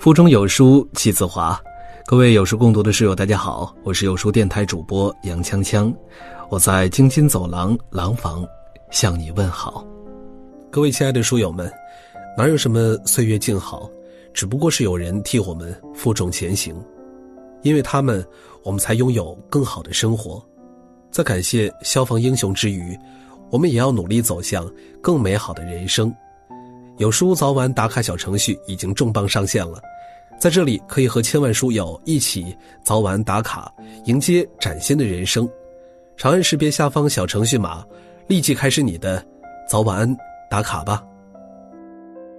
腹中有书气自华，各位有书共读的室友，大家好，我是有书电台主播杨锵锵，我在京津走廊廊坊向你问好。各位亲爱的书友们，哪有什么岁月静好，只不过是有人替我们负重前行，因为他们，我们才拥有更好的生活。在感谢消防英雄之余，我们也要努力走向更美好的人生。有书早晚打卡小程序已经重磅上线了，在这里可以和千万书友一起早晚打卡，迎接崭新的人生。长按识别下方小程序码，立即开始你的早晚安打卡吧。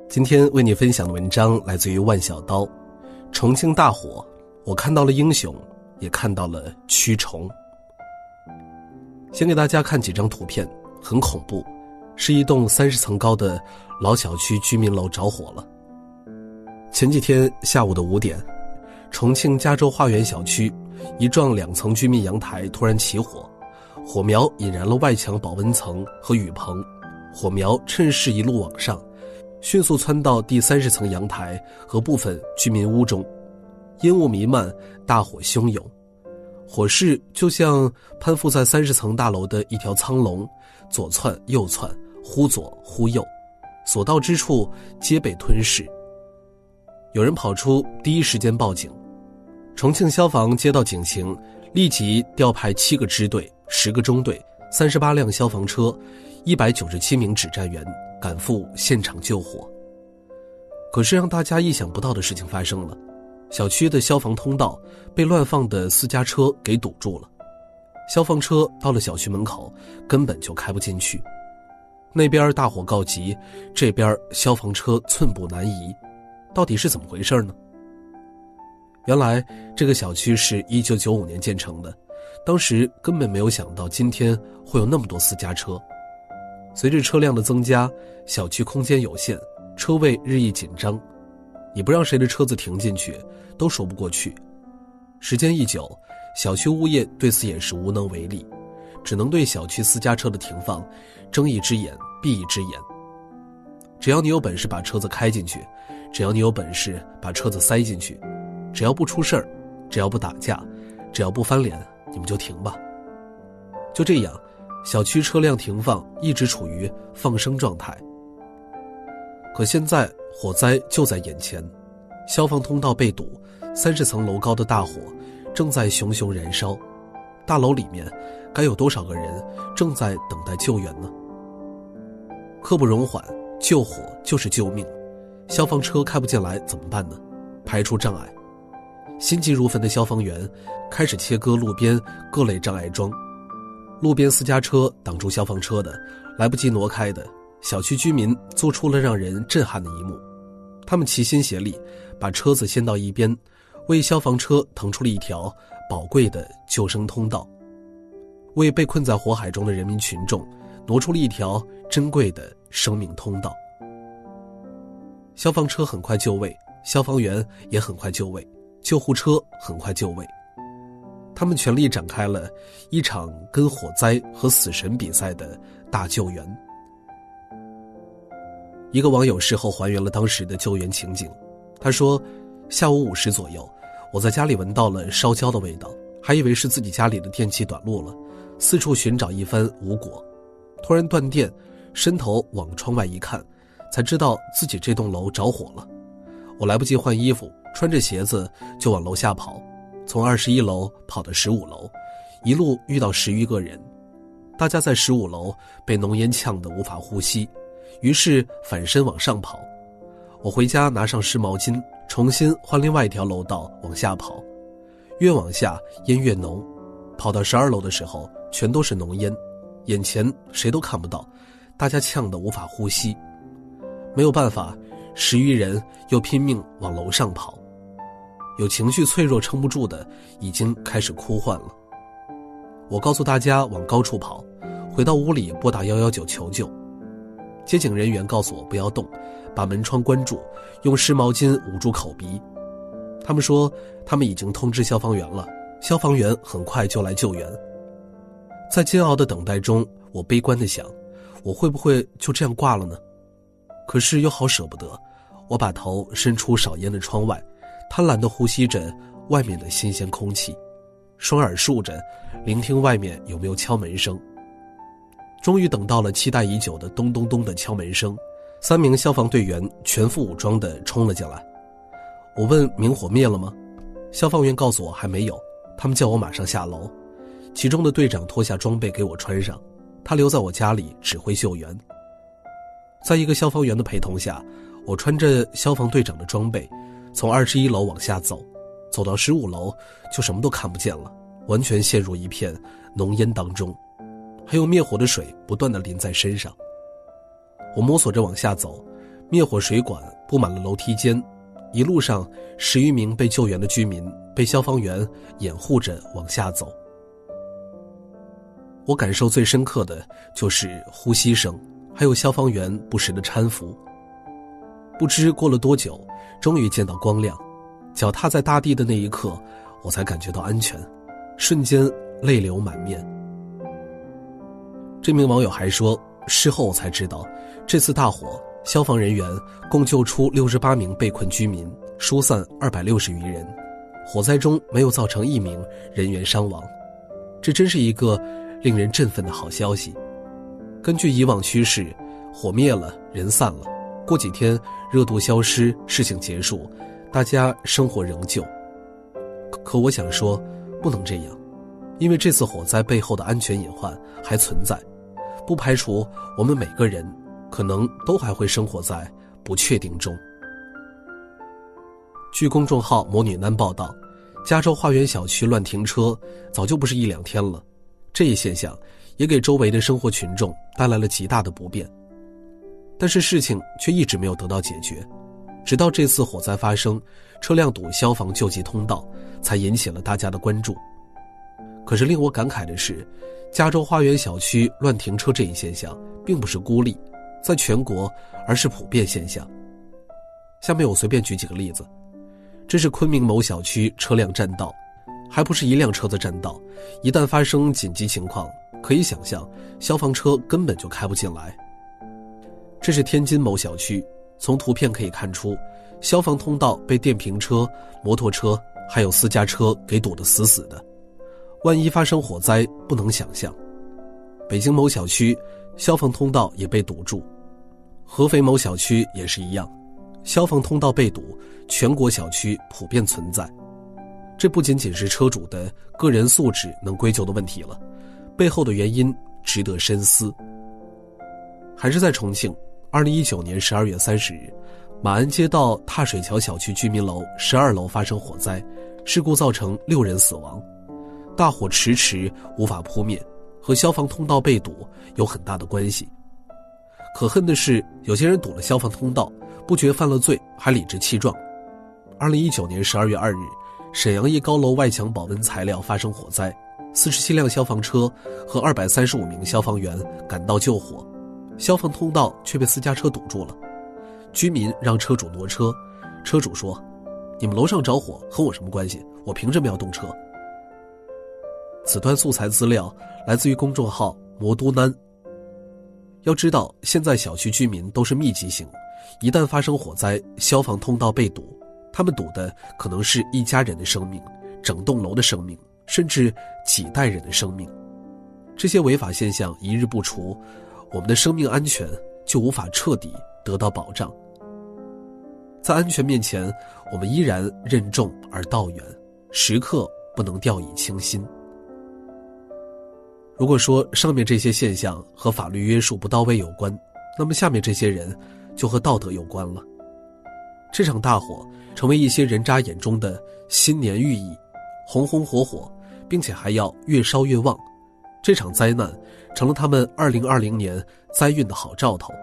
今天为你分享的文章来自于万小刀，《重庆大火》，我看到了英雄，也看到了蛆虫。先给大家看几张图片，很恐怖。是一栋三十层高的老小区居民楼着火了。前几天下午的五点，重庆加州花园小区一幢两层居民阳台突然起火，火苗引燃了外墙保温层和雨棚，火苗趁势一路往上，迅速窜到第三十层阳台和部分居民屋中，烟雾弥漫，大火汹涌，火势就像攀附在三十层大楼的一条苍龙，左窜右窜。忽左忽右，所到之处皆被吞噬。有人跑出，第一时间报警。重庆消防接到警情，立即调派七个支队、十个中队、三十八辆消防车、一百九十七名指战员赶赴现场救火。可是让大家意想不到的事情发生了，小区的消防通道被乱放的私家车给堵住了，消防车到了小区门口，根本就开不进去。那边大火告急，这边消防车寸步难移，到底是怎么回事呢？原来这个小区是一九九五年建成的，当时根本没有想到今天会有那么多私家车。随着车辆的增加，小区空间有限，车位日益紧张，你不让谁的车子停进去，都说不过去。时间一久，小区物业对此也是无能为力。只能对小区私家车的停放睁一只眼闭一只眼。只要你有本事把车子开进去，只要你有本事把车子塞进去，只要不出事儿，只要不打架，只要不翻脸，你们就停吧。就这样，小区车辆停放一直处于放生状态。可现在火灾就在眼前，消防通道被堵，三十层楼高的大火正在熊熊燃烧，大楼里面。该有多少个人正在等待救援呢？刻不容缓，救火就是救命，消防车开不进来怎么办呢？排除障碍，心急如焚的消防员开始切割路边各类障碍桩。路边私家车挡住消防车的，来不及挪开的，小区居民做出了让人震撼的一幕，他们齐心协力，把车子掀到一边，为消防车腾出了一条宝贵的救生通道。为被困在火海中的人民群众挪出了一条珍贵的生命通道。消防车很快就位，消防员也很快就位，救护车很快就位，他们全力展开了一场跟火灾和死神比赛的大救援。一个网友事后还原了当时的救援情景，他说：“下午五时左右，我在家里闻到了烧焦的味道，还以为是自己家里的电器短路了。”四处寻找一番无果，突然断电，伸头往窗外一看，才知道自己这栋楼着火了。我来不及换衣服，穿着鞋子就往楼下跑，从二十一楼跑到十五楼，一路遇到十余个人，大家在十五楼被浓烟呛得无法呼吸，于是反身往上跑。我回家拿上湿毛巾，重新换另外一条楼道往下跑，越往下烟越浓，跑到十二楼的时候。全都是浓烟，眼前谁都看不到，大家呛得无法呼吸，没有办法，十余人又拼命往楼上跑，有情绪脆弱撑不住的已经开始哭唤了。我告诉大家往高处跑，回到屋里拨打幺幺九求救，接警人员告诉我不要动，把门窗关住，用湿毛巾捂住口鼻。他们说他们已经通知消防员了，消防员很快就来救援。在煎熬的等待中，我悲观的想：我会不会就这样挂了呢？可是又好舍不得。我把头伸出少烟的窗外，贪婪地呼吸着外面的新鲜空气，双耳竖着，聆听外面有没有敲门声。终于等到了期待已久的咚咚咚的敲门声，三名消防队员全副武装地冲了进来。我问明火灭了吗？消防员告诉我还没有，他们叫我马上下楼。其中的队长脱下装备给我穿上，他留在我家里指挥救援。在一个消防员的陪同下，我穿着消防队长的装备，从二十一楼往下走，走到十五楼就什么都看不见了，完全陷入一片浓烟当中，还有灭火的水不断的淋在身上。我摸索着往下走，灭火水管布满了楼梯间，一路上十余名被救援的居民被消防员掩护着往下走。我感受最深刻的就是呼吸声，还有消防员不时的搀扶。不知过了多久，终于见到光亮，脚踏在大地的那一刻，我才感觉到安全，瞬间泪流满面。这名网友还说，事后我才知道，这次大火，消防人员共救出六十八名被困居民，疏散二百六十余人，火灾中没有造成一名人员伤亡，这真是一个。令人振奋的好消息。根据以往趋势，火灭了，人散了，过几天热度消失，事情结束，大家生活仍旧。可我想说，不能这样，因为这次火灾背后的安全隐患还存在，不排除我们每个人可能都还会生活在不确定中。据公众号“魔女男”报道，加州花园小区乱停车早就不是一两天了。这一现象也给周围的生活群众带来了极大的不便，但是事情却一直没有得到解决，直到这次火灾发生，车辆堵消防救济通道，才引起了大家的关注。可是令我感慨的是，加州花园小区乱停车这一现象并不是孤立，在全国而是普遍现象。下面我随便举几个例子，这是昆明某小区车辆占道。还不是一辆车子占道，一旦发生紧急情况，可以想象，消防车根本就开不进来。这是天津某小区，从图片可以看出，消防通道被电瓶车、摩托车还有私家车给堵得死死的，万一发生火灾，不能想象。北京某小区，消防通道也被堵住，合肥某小区也是一样，消防通道被堵，全国小区普遍存在。这不仅仅是车主的个人素质能归咎的问题了，背后的原因值得深思。还是在重庆，二零一九年十二月三十日，马鞍街道踏水桥小区居民楼十二楼发生火灾，事故造成六人死亡，大火迟迟无法扑灭，和消防通道被堵有很大的关系。可恨的是，有些人堵了消防通道，不觉犯了罪，还理直气壮。二零一九年十二月二日。沈阳一高楼外墙保温材料发生火灾，四十七辆消防车和二百三十五名消防员赶到救火，消防通道却被私家车堵住了。居民让车主挪车，车主说：“你们楼上着火和我什么关系？我凭什么要动车？”此段素材资料来自于公众号“魔都南”。要知道，现在小区居民都是密集型，一旦发生火灾，消防通道被堵。他们赌的可能是一家人的生命，整栋楼的生命，甚至几代人的生命。这些违法现象一日不除，我们的生命安全就无法彻底得到保障。在安全面前，我们依然任重而道远，时刻不能掉以轻心。如果说上面这些现象和法律约束不到位有关，那么下面这些人就和道德有关了。这场大火。成为一些人渣眼中的新年寓意，红红火火，并且还要越烧越旺。这场灾难成了他们2020年灾运的好兆头。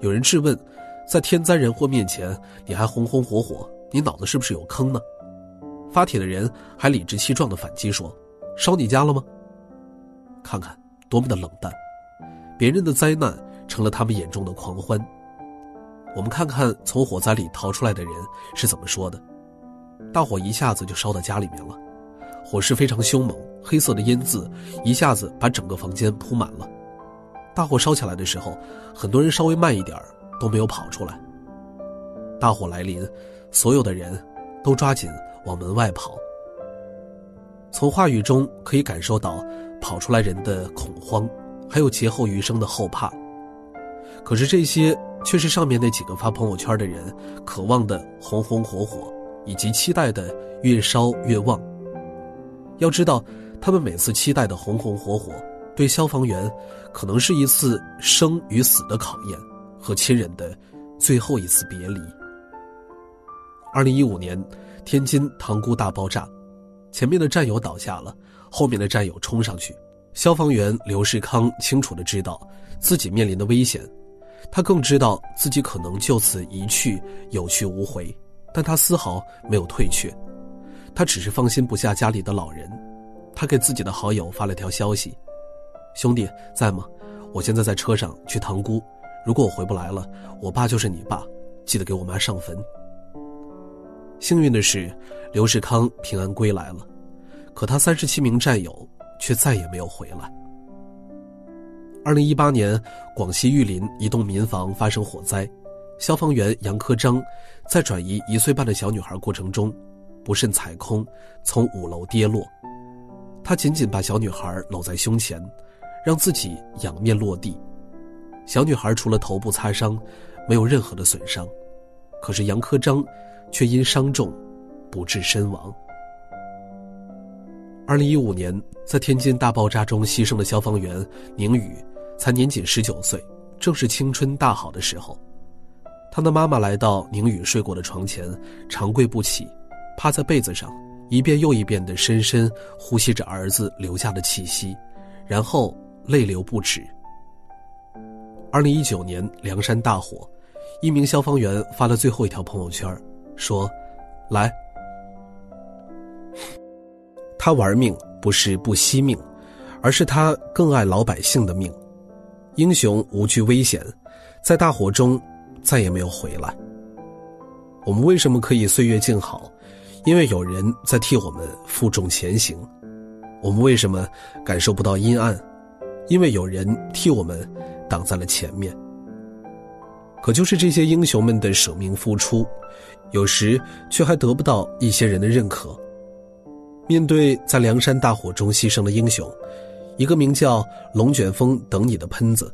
有人质问，在天灾人祸面前，你还红红火火，你脑子是不是有坑呢？发帖的人还理直气壮地反击说：“烧你家了吗？”看看多么的冷淡，别人的灾难成了他们眼中的狂欢。我们看看从火灾里逃出来的人是怎么说的。大火一下子就烧到家里面了，火势非常凶猛，黑色的烟渍一下子把整个房间铺满了。大火烧起来的时候，很多人稍微慢一点都没有跑出来。大火来临，所有的人都抓紧往门外跑。从话语中可以感受到跑出来人的恐慌，还有劫后余生的后怕。可是这些却是上面那几个发朋友圈的人渴望的红红火火，以及期待的越烧越旺。要知道，他们每次期待的红红火火，对消防员可能是一次生与死的考验，和亲人的最后一次别离。二零一五年，天津塘沽大爆炸，前面的战友倒下了，后面的战友冲上去，消防员刘世康清楚的知道自己面临的危险。他更知道自己可能就此一去有去无回，但他丝毫没有退却，他只是放心不下家里的老人，他给自己的好友发了条消息：“兄弟在吗？我现在在车上去塘沽，如果我回不来了，我爸就是你爸，记得给我妈上坟。”幸运的是，刘世康平安归来了，可他三十七名战友却再也没有回来。二零一八年，广西玉林一栋民房发生火灾，消防员杨科章在转移一岁半的小女孩过程中，不慎踩空，从五楼跌落。他紧紧把小女孩搂在胸前，让自己仰面落地。小女孩除了头部擦伤，没有任何的损伤，可是杨科章却因伤重不治身亡。二零一五年，在天津大爆炸中牺牲的消防员宁宇。才年仅十九岁，正是青春大好的时候。他的妈妈来到宁宇睡过的床前，长跪不起，趴在被子上，一遍又一遍的深深呼吸着儿子留下的气息，然后泪流不止。二零一九年凉山大火，一名消防员发了最后一条朋友圈，说：“来，他玩命不是不惜命，而是他更爱老百姓的命。”英雄无惧危险，在大火中再也没有回来。我们为什么可以岁月静好？因为有人在替我们负重前行。我们为什么感受不到阴暗？因为有人替我们挡在了前面。可就是这些英雄们的舍命付出，有时却还得不到一些人的认可。面对在梁山大火中牺牲的英雄。一个名叫“龙卷风等你”的喷子，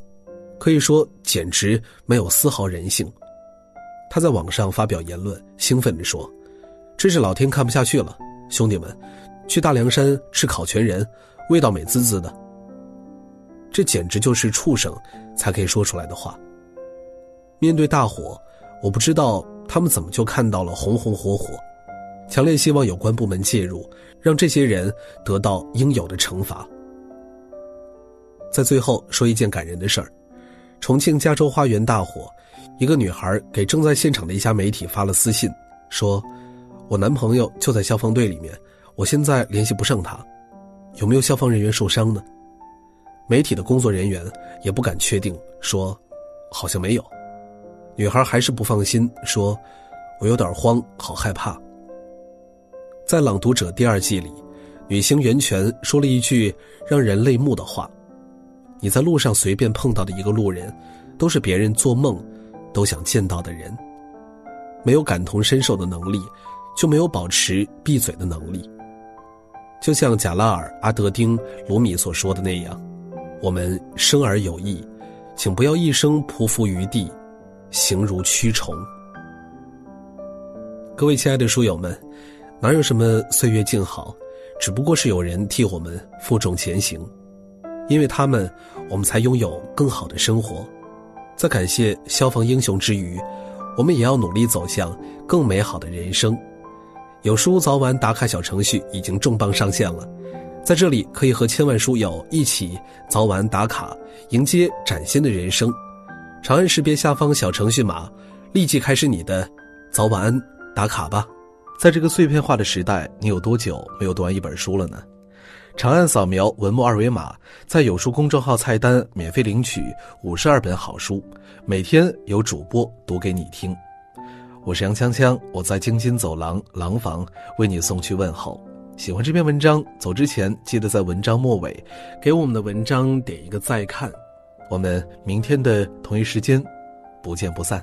可以说简直没有丝毫人性。他在网上发表言论，兴奋地说：“真是老天看不下去了，兄弟们，去大凉山吃烤全人，味道美滋滋的。”这简直就是畜生才可以说出来的话。面对大火，我不知道他们怎么就看到了红红火火，强烈希望有关部门介入，让这些人得到应有的惩罚。在最后说一件感人的事儿：重庆加州花园大火，一个女孩给正在现场的一家媒体发了私信，说：“我男朋友就在消防队里面，我现在联系不上他，有没有消防人员受伤呢？”媒体的工作人员也不敢确定，说：“好像没有。”女孩还是不放心，说：“我有点慌，好害怕。”在《朗读者》第二季里，女星袁泉说了一句让人泪目的话。你在路上随便碰到的一个路人，都是别人做梦都想见到的人。没有感同身受的能力，就没有保持闭嘴的能力。就像贾拉尔·阿德丁·鲁米所说的那样：“我们生而有意，请不要一生匍匐于地，形如蛆虫。”各位亲爱的书友们，哪有什么岁月静好，只不过是有人替我们负重前行。因为他们，我们才拥有更好的生活。在感谢消防英雄之余，我们也要努力走向更美好的人生。有书早晚打卡小程序已经重磅上线了，在这里可以和千万书友一起早晚打卡，迎接崭新的人生。长按识别下方小程序码，立即开始你的早晚打卡吧。在这个碎片化的时代，你有多久没有读完一本书了呢？长按扫描文末二维码，在有书公众号菜单免费领取五十二本好书，每天有主播读给你听。我是杨锵锵，我在京津走廊廊坊为你送去问候。喜欢这篇文章，走之前记得在文章末尾给我们的文章点一个再看。我们明天的同一时间，不见不散。